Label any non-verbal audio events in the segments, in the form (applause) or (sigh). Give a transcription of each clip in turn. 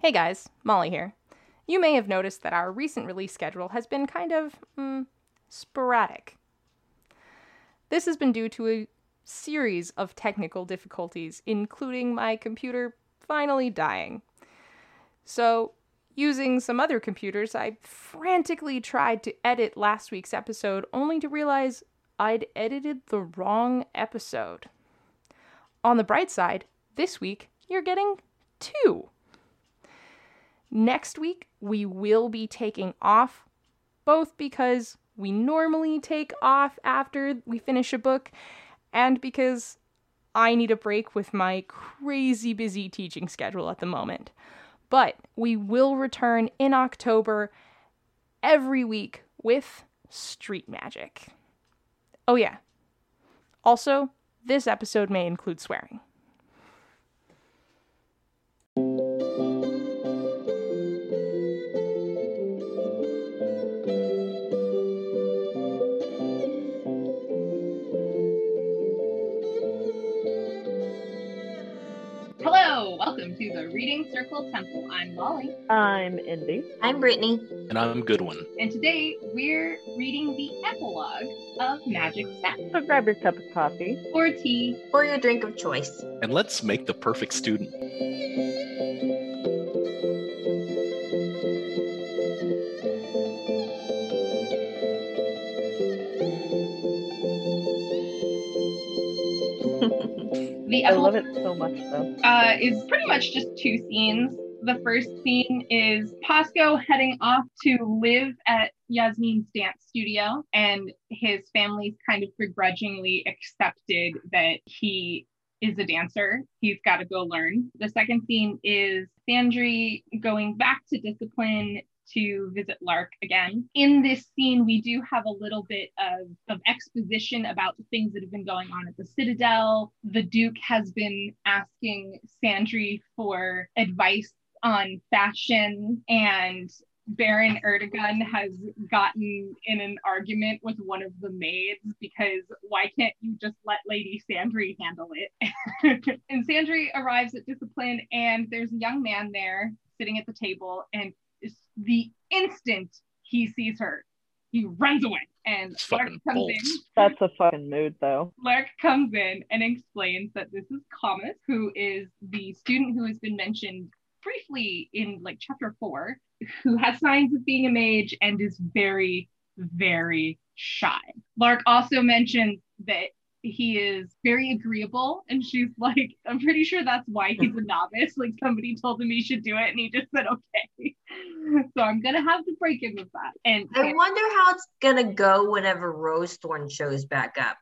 Hey guys, Molly here. You may have noticed that our recent release schedule has been kind of mm, sporadic. This has been due to a series of technical difficulties, including my computer finally dying. So, using some other computers, I frantically tried to edit last week's episode only to realize I'd edited the wrong episode. On the bright side, this week you're getting two. Next week, we will be taking off, both because we normally take off after we finish a book and because I need a break with my crazy busy teaching schedule at the moment. But we will return in October every week with Street Magic. Oh, yeah. Also, this episode may include swearing. The Reading Circle Temple. I'm Molly, I'm Indy. I'm Brittany. And I'm Goodwin. and today we're reading the epilogue of Magic Step So grab your cup of coffee. or tea. Or your drink of choice. And let's make the perfect student. The epilogue. I love it so much though. uh, is pretty much just two scenes. The first scene is Pasco heading off to live at Yasmin's dance studio, and his family's kind of begrudgingly accepted that he is a dancer. He's got to go learn. The second scene is Sandry going back to discipline to visit Lark again. In this scene, we do have a little bit of, of exposition about the things that have been going on at the Citadel. The Duke has been asking Sandry for advice on fashion and Baron Erdogan has gotten in an argument with one of the maids because why can't you just let Lady Sandry handle it? (laughs) and Sandry arrives at discipline, and there's a young man there sitting at the table. And the instant he sees her, he runs away. And It's Lark fucking comes in. That's a fucking mood though. Lark comes in and explains that this is Comus, who is the student who has been mentioned briefly in like chapter four, who has signs of being a mage and is very, very shy. Lark also mentions that he is very agreeable, and she's (laughs) like, I'm pretty sure that's why he's a novice. Like somebody told him he should do it, and he just said okay. (laughs) So I'm gonna have to break him with that. And I wonder how it's gonna go whenever Rosethorn shows back up.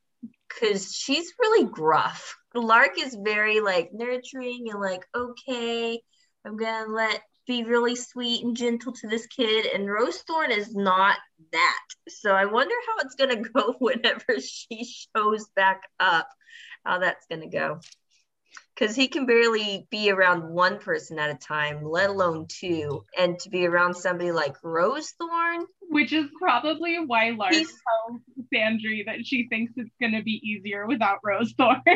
Cause she's really gruff. Lark is very like nurturing and like, okay, I'm gonna let be really sweet and gentle to this kid. And Rosethorn is not that. So I wonder how it's gonna (laughs) go whenever she shows back up, how that's gonna go. Because he can barely be around one person at a time, let alone two. And to be around somebody like Rose Thorn, which is probably why Lars He's- tells Sandry that she thinks it's gonna be easier without Rosethorn. (laughs)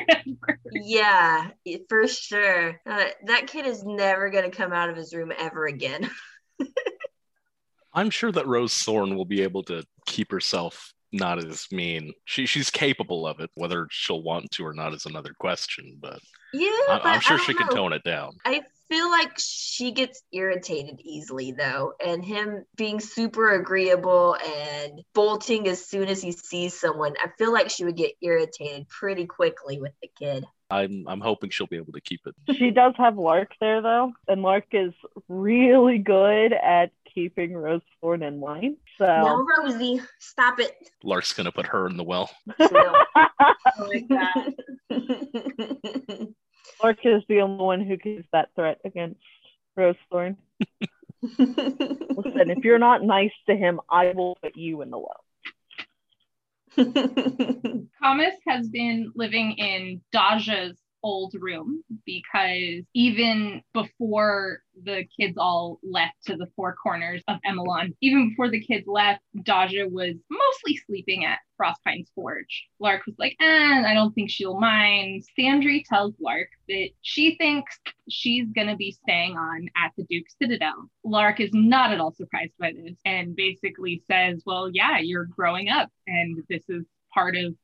Yeah, for sure. Uh, that kid is never going to come out of his room ever again. (laughs) I'm sure that Rosethorn will be able to keep herself not as mean. She she's capable of it. Whether she'll want to or not is another question. But Yeah, I'm, but I'm sure she don't can tone it down. I feel like she gets irritated easily though, and him being super agreeable and bolting as soon as he sees someone, I feel like she would get irritated pretty quickly with the kid. I'm I'm hoping she'll be able to keep it. (laughs) She does have Lark there though, and Lark is really good at keeping Rose Thorn in line. So No, Rosie, stop it. Lark's gonna put her in the well. (laughs) Oh no. like. Lark is the only one who can use that threat against Rose Thorn. Listen, if you're not nice to him, I will put you in the well. (laughs) Thomas has been living in Daja's old room because even before the kids all left to the four corners of Emelan, even before the kids left, Daja was mostly sleeping at Frostpine's Forge. Lark was like, eh, I don't think she'll mind. Sandry tells Lark that she thinks she's gonna be staying on at the Duke Citadel. Lark is not at all surprised by this and basically says, Well, yeah, you're growing up, and this is part of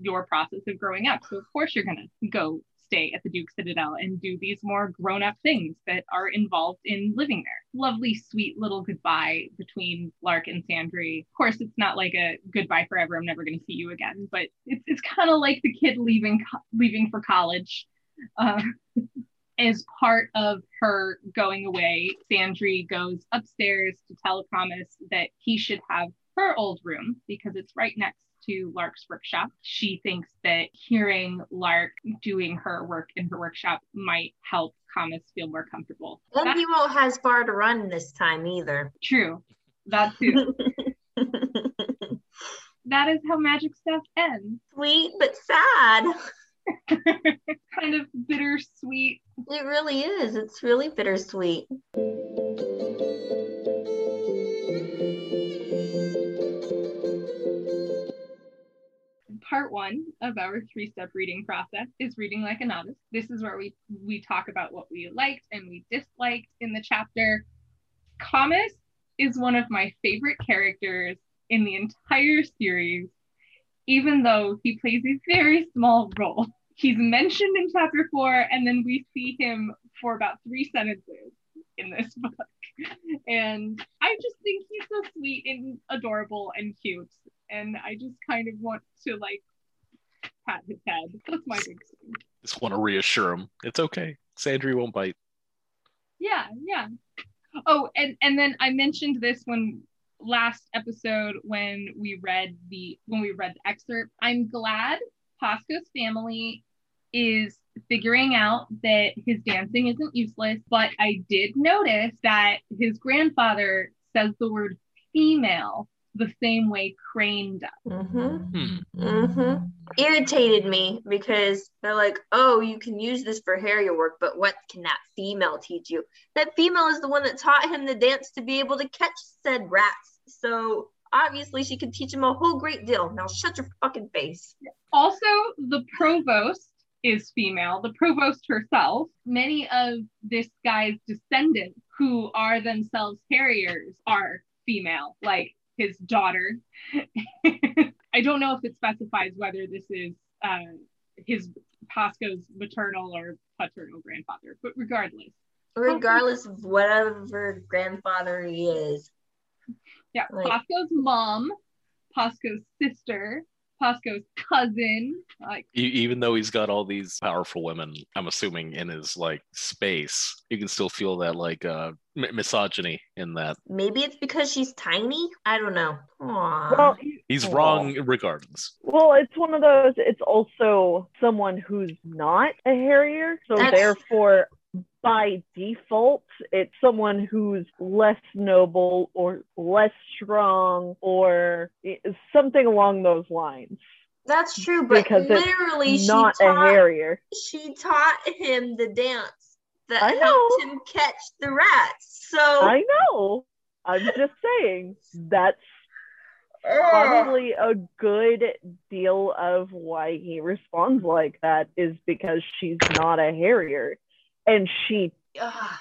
your process of growing up. So of course you're gonna go stay at the Duke Citadel and do these more grown-up things that are involved in living there. Lovely, sweet little goodbye between Lark and Sandry. Of course, it's not like a goodbye forever. I'm never going to see you again, but it's it's kind of like the kid leaving leaving for college. Uh, (laughs) as part of her going away, Sandry goes upstairs to tell Thomas that he should have her old room because it's right next to Lark's workshop. She thinks that hearing Lark doing her work in her workshop might help Thomas feel more comfortable. and That's he won't has far to run this time either. true. That too. (laughs) that is how Magic Steps ends. Sweet but sad. (laughs) kind of bittersweet. It really is. It's really bittersweet. Part one of our three-step reading process is reading like a novice. This is where we we talk about what we liked and we disliked in the chapter. Comus is one of my favorite characters in the entire series, even though he plays a very small role. He's mentioned in chapter four, and then we see him for about three sentences in this book. And I just think he's so sweet and adorable and cute. And I just kind of want to like pat his head. That's my big thing. Just want to reassure him. It's okay. Sandry won't bite. Yeah, yeah. Oh, and and then I mentioned this when last episode when we read the when we read the excerpt. I'm glad Pasco's family is figuring out that his dancing isn't useless, but I did notice that his grandfather says the word female the same way Crane does. Mm-hmm. Hmm. Mm-hmm. Irritated me because they're like, oh, you can use this for harrier work, but what can that female teach you? That female is the one that taught him the dance to be able to catch said rats. So obviously she can teach him a whole great deal. Now shut your fucking face. Also, the provost is female, the provost herself. Many of this guy's descendants, who are themselves harriers, are female, like his daughter. (laughs) I don't know if it specifies whether this is uh, his Pasco's maternal or paternal grandfather, but regardless. Regardless of whatever grandfather he is. Yeah, Right. Pasco's mom, Pasco's sister, Pasco's cousin, like even though he's got all these powerful women, I'm assuming in his like space, you can still feel that like uh m- misogyny in that. Maybe it's because she's tiny. I don't know. Aww. Well, He's Oh. wrong regardless. well, it's one of those. It's also someone who's not a harrier, so That's- therefore, by default, it's someone who's less noble or less strong or something along those lines. That's true, but Because it's literally she Not a taught, harrier. she taught him the dance that helped him catch the rats. So I know. I'm just saying that's probably a good deal of why he responds like that is because she's not a harrier and she Ugh.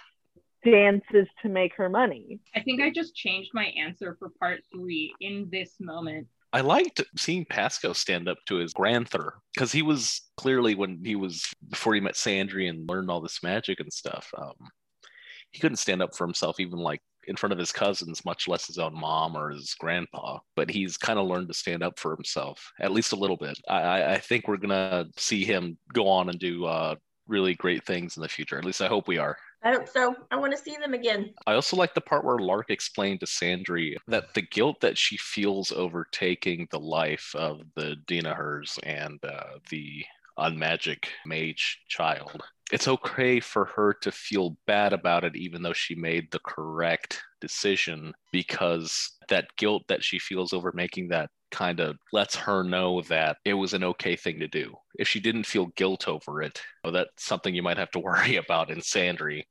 dances to make her money. I think I just changed my answer for part three in this moment. I liked seeing Pasco stand up to his grandfather because he was clearly when he was before he met Sandry and learned all this magic and stuff. Um, he couldn't stand up for himself, even like in front of his cousins, much less his own mom or his grandpa. But he's kind of learned to stand up for himself, at least a little bit. I, I think we're gonna see him go on and do uh, really great things in the future. At least I hope we are. I hope so. I want to see them again. I also like the part where Lark explained to Sandry that the guilt that she feels over taking the life of the Dihanurs and uh, the unmagic mage child. It's okay for her to feel bad about it, even though she made the correct decision, because that guilt that she feels over making that kind of lets her know that it was an okay thing to do. If she didn't feel guilt over it, well, that's something you might have to (laughs) worry about in Sandry.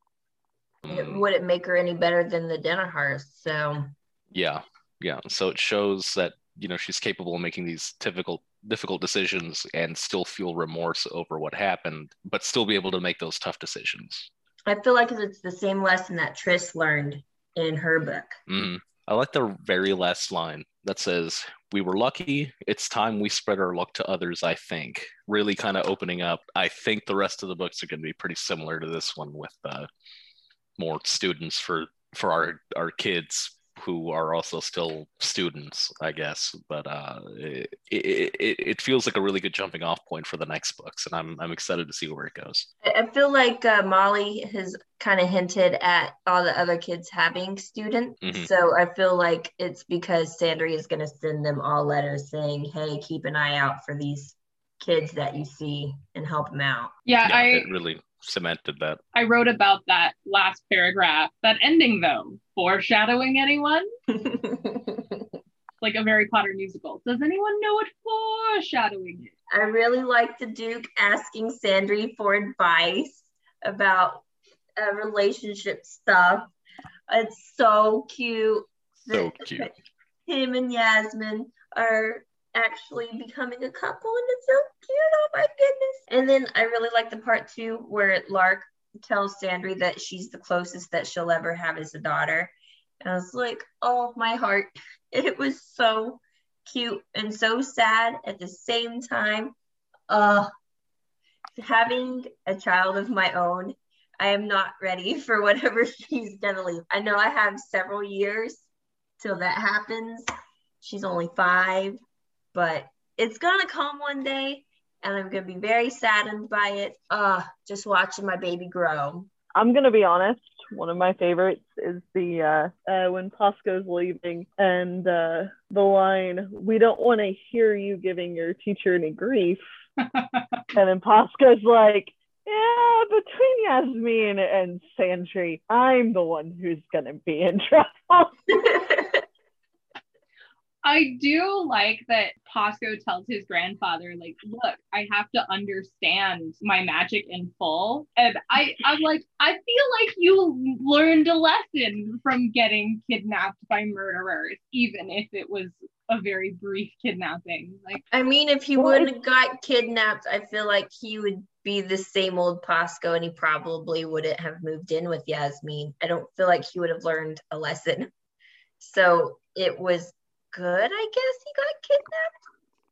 It wouldn't make her any better than the Dihanurs. So Yeah, yeah. So it shows that you know she's capable of making these difficult difficult decisions and still feel remorse over what happened, but still be able to make those tough decisions. I feel like it's the same lesson that Tris learned in her book. Mm. I like the very last line that says, We were lucky. It's time we spread our luck to others, I think. Really kind of opening up. I think the rest of the books are going to be pretty similar to this one with uh, more students for for our our kids who are also still students, I guess. But uh, it, it, it feels like a really good jumping off point for the next books, and I'm I'm excited to see where it goes. I feel like uh, Molly has kind of hinted at all the other kids having students, Mhm. so I feel like it's because Sandry is going to send them all letters saying, "Hey, keep an eye out for these kids that you see and help them out." Yeah, yeah, I it really cemented that. I wrote about that last paragraph. That ending though, foreshadowing anyone? (laughs) Like a Harry Potter musical. Does anyone know what foreshadowing is? I really like the Duke asking Sandry for advice about uh, relationship stuff. It's so cute. So cute. Him and Yasmin are actually becoming a couple, and it's so cute. Oh my goodness. And then I really like the part two where Lark tells Sandry that she's the closest that she'll ever have as a daughter. And I was like, oh, my heart. (laughs) It was so cute and so sad at the same time. Uh, having a child of my own, I am not ready (laughs) for whatever she's gonna leave. I know I have several years till that happens. She's only five, but it's gonna come one day, and I'm gonna be very saddened by it. Uh, just watching my baby grow. I'm gonna be honest. One of my favorites is the uh, uh, when Pasco's leaving and uh, the line, "We don't want to hear you giving your teacher any grief," (laughs) and then Pasco's like, "Yeah, between Yasmin and Sandry, I'm the one who's gonna be in trouble." (laughs) I do like that Pasco tells his grandfather, like, look, I have to understand my magic in full. And I, I'm like, I feel like you learned a lesson from getting kidnapped by murderers, even if it was a very brief kidnapping. Like, I mean, if he wouldn't have got kidnapped, I feel like he would be the same old Pasco and he probably wouldn't have moved in with Yasmin. I don't feel like he would have learned a lesson. So it was good, I guess he got kidnapped.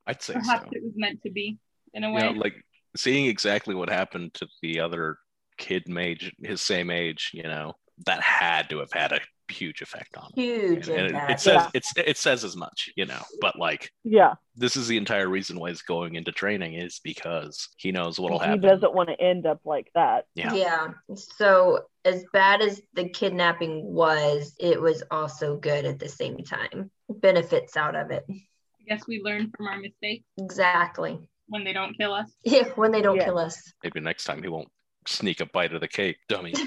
I'd say perhaps so. it was meant to be in a way. Yeah, like seeing exactly what happened to the other kid mage, his same age, you know, that had to have had a huge effect on him. Huge And it, it says Yeah. it's it says as much, you know, but like yeah, this is the entire reason why he's going into training is because he knows what'll he happen. He doesn't want to end up like that. Yeah. yeah. So as bad as the kidnapping was, it was also good at the same time. Benefits out of it. I guess we learn from our mistakes Exactly. when they don't kill us. Yeah, when they don't Yeah. kill us. Maybe next time he won't sneak a bite of the cake, dummy. (laughs)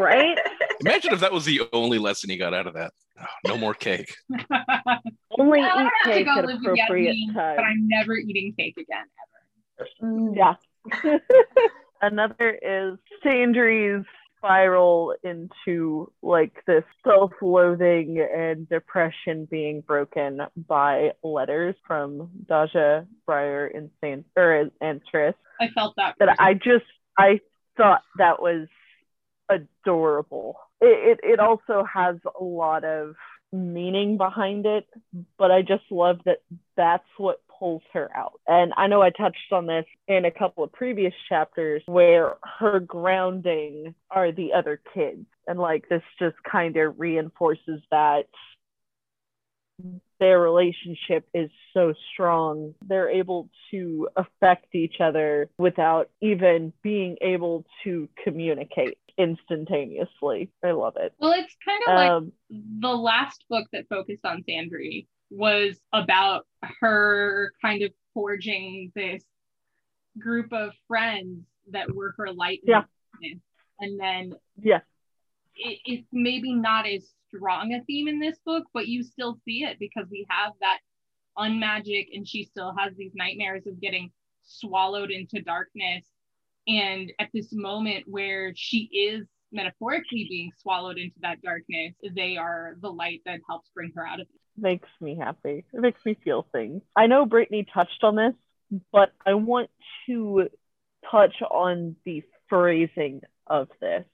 Right? Imagine if that was the only lesson he got out of that. Oh, no more cake. (laughs) Only I'm eat gonna have to cake go at live with appropriate Yasmin, times. but I'm never eating cake again ever. Mm, Yeah. (laughs) Another is Sandry's spiral into like this self-loathing and depression being broken by letters from Daja, Briar and San or and Tris. I felt that. That person. I just I thought that was adorable. It, it it also has a lot of meaning behind it, but I just love that that's what pulls her out. And I know I touched on this in a couple of previous chapters where her grounding are the other kids. And like this just kind of reinforces that their relationship is so strong. They're able to affect each other without even being able to communicate instantaneously. I love it. Well, it's kind of um, like the last book that focused on Sandry was about her kind of forging this group of friends that were her light. Yeah. And then yeah, it, it's maybe not as strong a theme in this book, but you still see it because we have that unmagic and she still has these nightmares of getting swallowed into darkness. And at this moment where she is metaphorically being swallowed into that darkness, they are the light that helps bring her out of it. Makes me happy. It makes me feel things. I know Brittany touched on this, but I want to touch on the phrasing of this,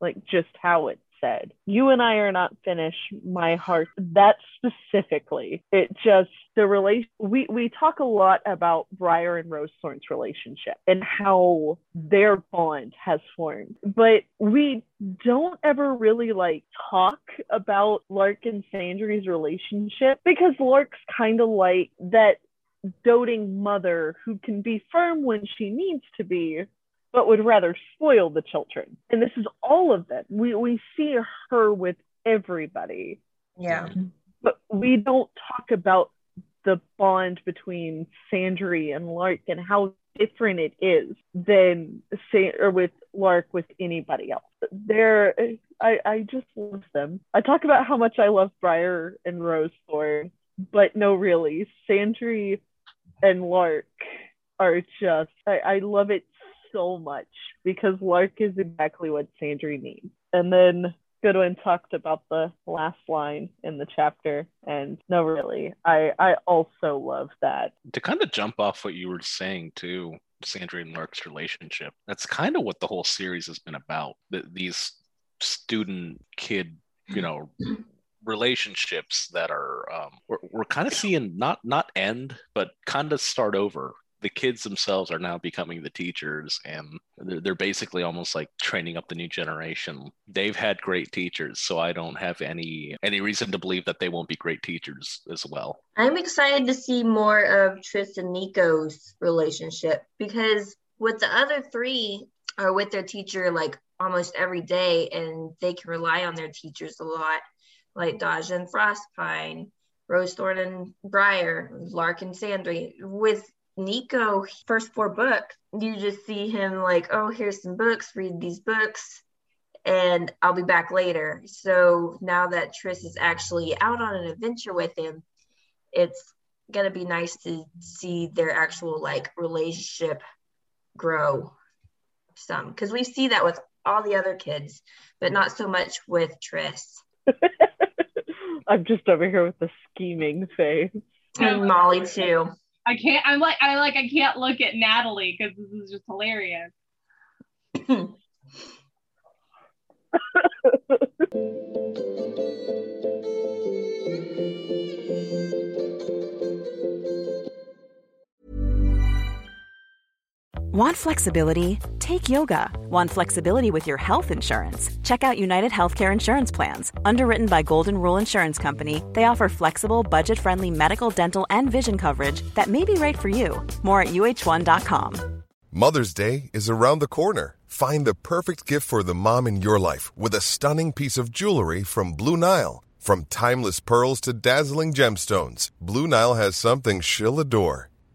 like just how it's said. You and I are not finished. My heart, that specifically, it just, the relation, we, we talk a lot about Briar and Rosethorn's relationship and how their bond has formed, but we don't ever really like talk about Lark and Sandry's relationship because Lark's kind of like that doting mother who can be firm when she needs to be, but would rather spoil the children. And this is all of them. We we see her with everybody. Yeah. But we don't talk about the bond between Sandry and Lark and how different it is than say or with Lark with anybody else. They're I, I just love them. I talk about how much I love Briar and Rose Thorn, but no really. Sandry and Lark are just I, I love it so much because Lark is exactly what Sandry needs. And then Goodwin talked about the last line in the chapter, and no, really, I I also love that. To kind of jump off what you were saying too, Sandry and Lark's relationship. That's kind of what the whole series has been about. The, these student kid, you know. relationships that are um, we're, we're kind of seeing not not end but kind of start over the kids themselves are now becoming the teachers and they're, they're, basically almost like training up the new generation they've had great teachers so i don't have any any reason to believe that they won't be great teachers as well i'm excited to see more of tris and niko's relationship because with the other three are with their teacher like almost every day and they can rely on their teachers a lot like Daja and frostpine Rosethorn and Briar, Lark and Sandry. With Niko first four books, you just see him like, oh, here's some books, read these books, and I'll be back later. So now that Tris is actually out on an adventure with him, it's gonna be nice to see their actual like relationship grow some because we see that with all the other kids, but not so much with Tris. (laughs) I'm just over here with the scheming face. And Molly too. I can't. I'm like. I like. I can't look at Natalie because this is just hilarious. (laughs) Want flexibility? Take yoga. Want flexibility with your health insurance? Check out United Healthcare Insurance Plans. Underwritten by Golden Rule Insurance Company, they offer flexible, budget friendly medical, dental, and vision coverage that may be right for you. More at uh1.com. Mother's Day is around the corner. Find the perfect gift for the mom in your life with a stunning piece of jewelry from Blue Nile. From timeless pearls to dazzling gemstones, Blue Nile has something she'll adore.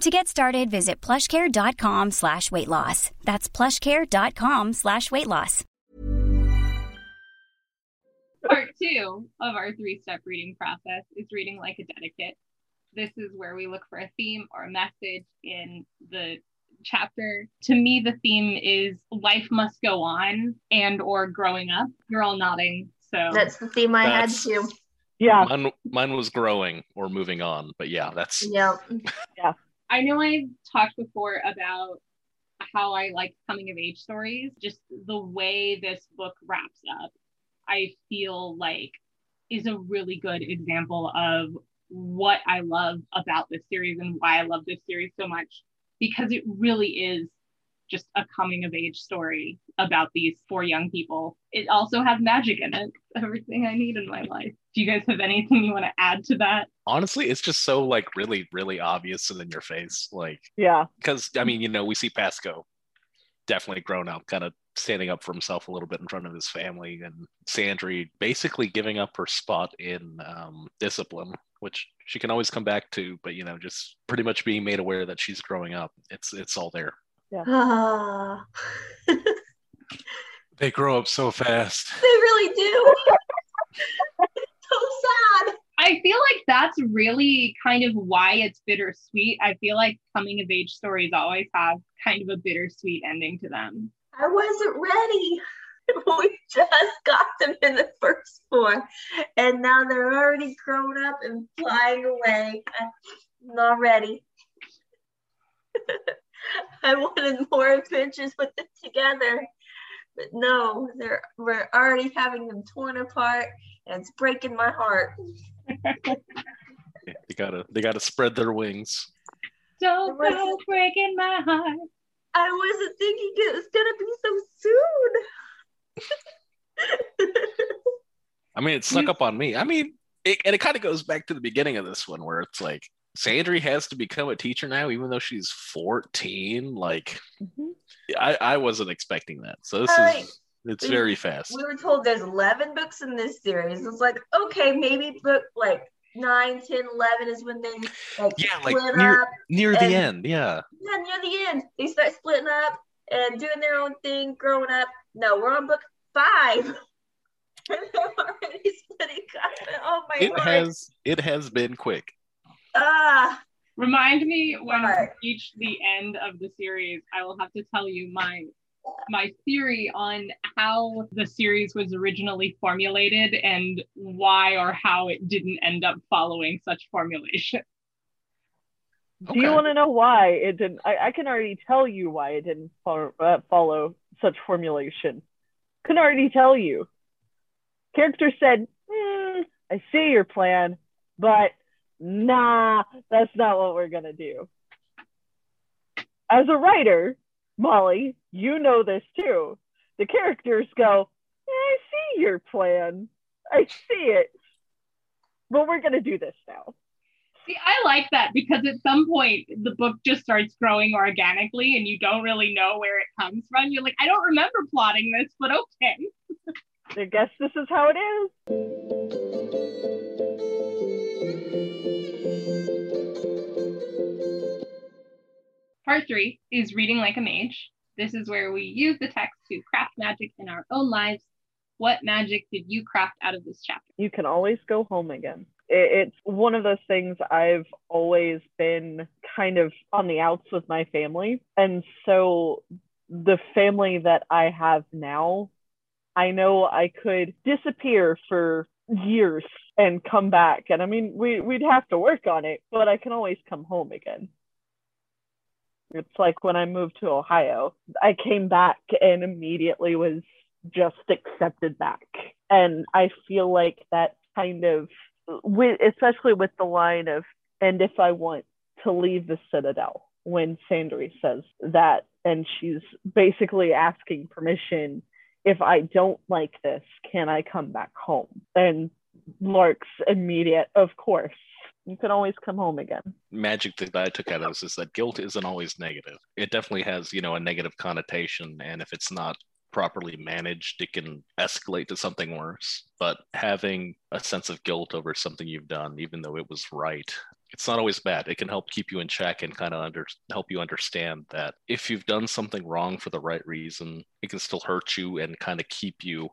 To get started, visit plushcare.com slash weight loss. That's plushcare.com slash weight loss. Part two of our three step reading process is reading like a dedicate. This is where we look for a theme or a message in the chapter. To me, the theme is life must go on and or growing up. You're all nodding. So That's the theme I That's- had too. Yeah. Mine, mine was growing or moving on, but yeah, that's Yeah. I know I've talked before about how I like coming of age stories. Just the way this book wraps up, I feel like is a really good example of what I love about this series and why I love this series so much because it really is just a coming of age story about these four young people. It also has magic in it. Everything I need in my life. Do you guys have anything you want to add to that? honestly, it's just so like really, really obvious and in your face. Like, Yeah. because I mean, you know, we see Pasco definitely grown up, kind of standing up for himself a little bit in front of his family, and Sandry basically giving up her spot in um, discipline, which she can always come back to, but you know, just pretty much being made aware that she's growing up. It's it's all there. Ah, (laughs) They grow up so fast. they really do. (laughs) So sad. I feel like that's really kind of why it's bittersweet. I feel like coming of age stories always have kind of a bittersweet ending to them. I wasn't ready. (laughs) We just got them in the first four, and now they're already grown up and flying away. I'm not ready. (laughs) I wanted more adventures with them together, but no, they're we're already having them torn apart, and it's breaking my heart. (laughs) They gotta they gotta spread their wings. Don't go breaking my heart. I wasn't thinking it was gonna be so soon. (laughs) I mean, it snuck up on me. I mean, it, and it kind of goes back to the beginning of this one where it's like Sandry has to become a teacher now, even though she's 14. Like, Mhm. I, I wasn't expecting that. So this All right. is it's very fast. we were told there's 11 books in this series. It's like, okay, maybe book like 9, 10, 11 is when they like Yeah, like split near up. near the end. Yeah. Yeah, near the end, they start splitting up and doing their own thing, growing up. No, we're on book five. and (laughs) they're already splitting up. Oh my It word. has it has been quick. Ah, Remind me when Right. we reach the end of the series, I will have to tell you my my theory on how the series was originally formulated and why or how it didn't end up following such formulation. Do you want to know why it didn't? I, I can already tell you why it didn't follow, uh, follow such formulation. Can already tell you. Character said, "Hmm, "I see your plan, but nah, that's not what we're gonna do." As a writer, Molly, you know this too. The characters go, "Yeah, "I see your plan. I see it, but we're gonna do this now." See, I like that because at some point the book just starts growing organically and you don't really know where it comes from. You're like, I don't remember plotting this, but okay. (laughs) I guess this is how it is. Part three is reading like a mage. This is where we use the text to craft magic in our own lives. What magic did you craft out of this chapter? you can always go home again. It's one of those things I've always been kind of on the outs with my family. And so the family that I have now, I know I could disappear for years and come back. And I mean, we, we'd have to work on it, but I can always come home again. It's like when I moved to Ohio, I came back and immediately was just accepted back. And I feel like that kind of especially with the line of, and if I want to leave the Citadel, when Sandry says that, and she's basically asking permission if I don't like this, can I come back home? And Lark's immediate, of course. You can always come home again. Magic that I took out of this is that guilt isn't always negative. It definitely has, you know, a negative connotation. And if it's not properly managed, it can escalate to something worse. But having a sense of guilt over something you've done, even though it was right, it's not always bad. It can help keep you in check and kind of under help you understand that if you've done something wrong for the right reason, it can still hurt you and kind of keep you.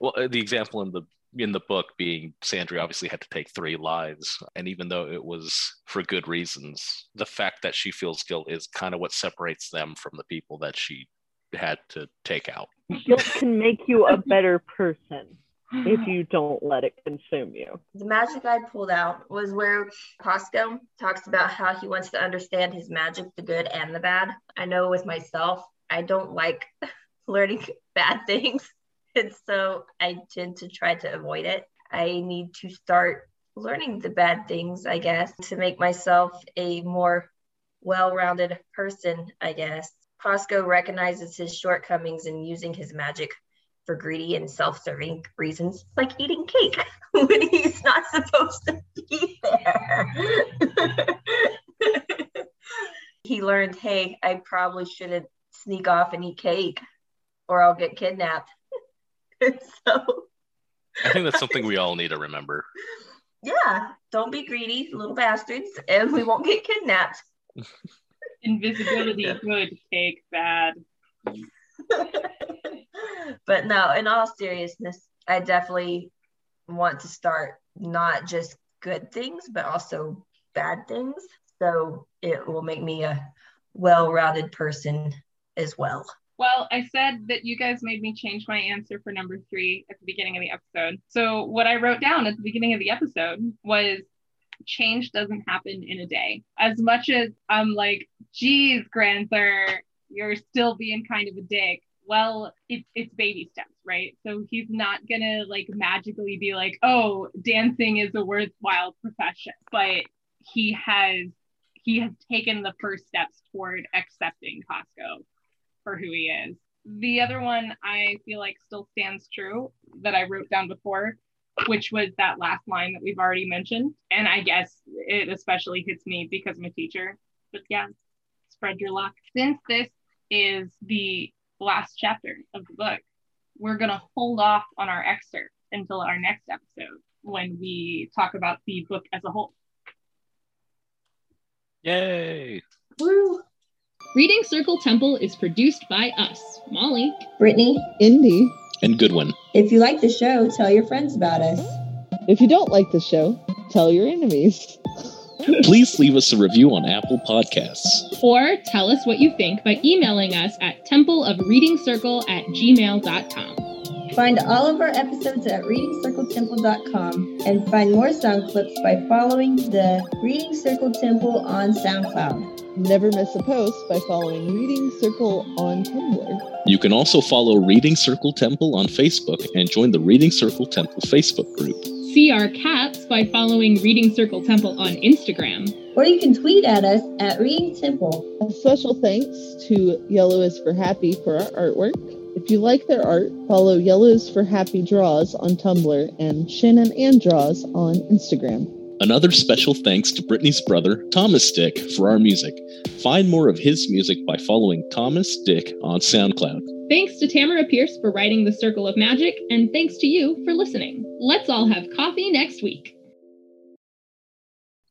Well, uh, the example in the in the book being Sandry obviously had to take three lives, and even though it was for good reasons, the fact that she feels guilt is kind of what separates them from the people that she had to take out. Guilt can make you a better person if (laughs) you don't let it consume you. The magic I pulled out was where Pasco talks about how he wants to understand his magic, the good and the bad. I know with myself, I don't like (laughs) learning bad things. (laughs) And so I tend to try to avoid it. I need to start learning the bad things, I guess, to make myself a more well rounded person, I guess. Pasco recognizes his shortcomings in using his magic for greedy and self-serving reasons, like eating cake when (laughs) he's not supposed to be there. (laughs) he learned, hey, I probably shouldn't sneak off and eat cake, or I'll get kidnapped. (laughs) so I think that's something we all need to remember. (laughs) Yeah, don't be greedy, little bastards, and we won't get kidnapped. (laughs) Invisibility good, cake bad. but no, in all seriousness, I definitely want to start not just good things, but also bad things. So it will make me a well rounded person as well. Well, I said that you guys made me change my answer for number three at the beginning of the episode. So, what I wrote down at the beginning of the episode was change doesn't happen in a day. As much as I'm like, geez, Granther, you're still being kind of a dick well, it's it's baby steps, right? So he's not gonna like magically be like, oh, dancing is a worthwhile profession, but he has he has taken the first steps toward accepting Pasco for who he is. The other one I feel like still stands true that I wrote down before, which was that last line that we've already mentioned. And I guess it especially hits me because I'm a teacher. But yeah, spread your luck. Since this is the last chapter of the book. We're going to hold off on our excerpt until our next episode when we talk about the book as a whole. Yay! Woo! Reading Circle Temple is produced by us, Molly, Brittany, Indy, and Goodwin. If you like the show, tell your friends about us. If you don't like the show, tell your enemies. (laughs) Please leave us a review on Apple Podcasts. Or tell us what you think by emailing us at templeofreadingcircle at gmail.com. Find all of our episodes at readingcircletemple.com and find more sound clips by following the Reading Circle Temple on SoundCloud. Never miss a post by following Reading Circle on Tumblr. You can also follow Reading Circle Temple on Facebook and join the Reading Circle Temple Facebook group. See our cats by following Reading Circle Temple on Instagram. Or you can tweet at us at Reading Temple. A special thanks to Yellow is for Happy for our artwork. If you like their art, follow Yellows for Happy Draws on Tumblr and Shannon and Draws on Instagram. Another special thanks to Brittany's brother, Thomas Dick, for our music. Find more of his music by following Thomas Dick on SoundCloud. Thanks to Tamora Pierce for writing The Circle of Magic, and thanks to you for listening. Let's all have coffee next week.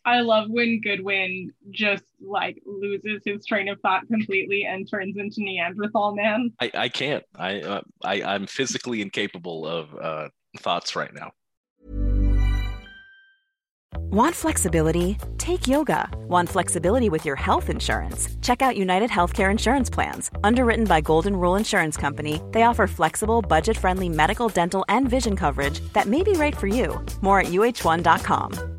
I love when Goodwin just like loses his train of thought completely and turns into Neanderthal man. I, I can't. I, uh, I I'm physically incapable of uh, thoughts right now. Want flexibility? Take yoga. Want flexibility with your health insurance? Check out United Healthcare Insurance Plans. Underwritten by Golden Rule Insurance Company, they offer flexible, budget friendly medical, dental, and vision coverage that may be right for you. More at uh1.com.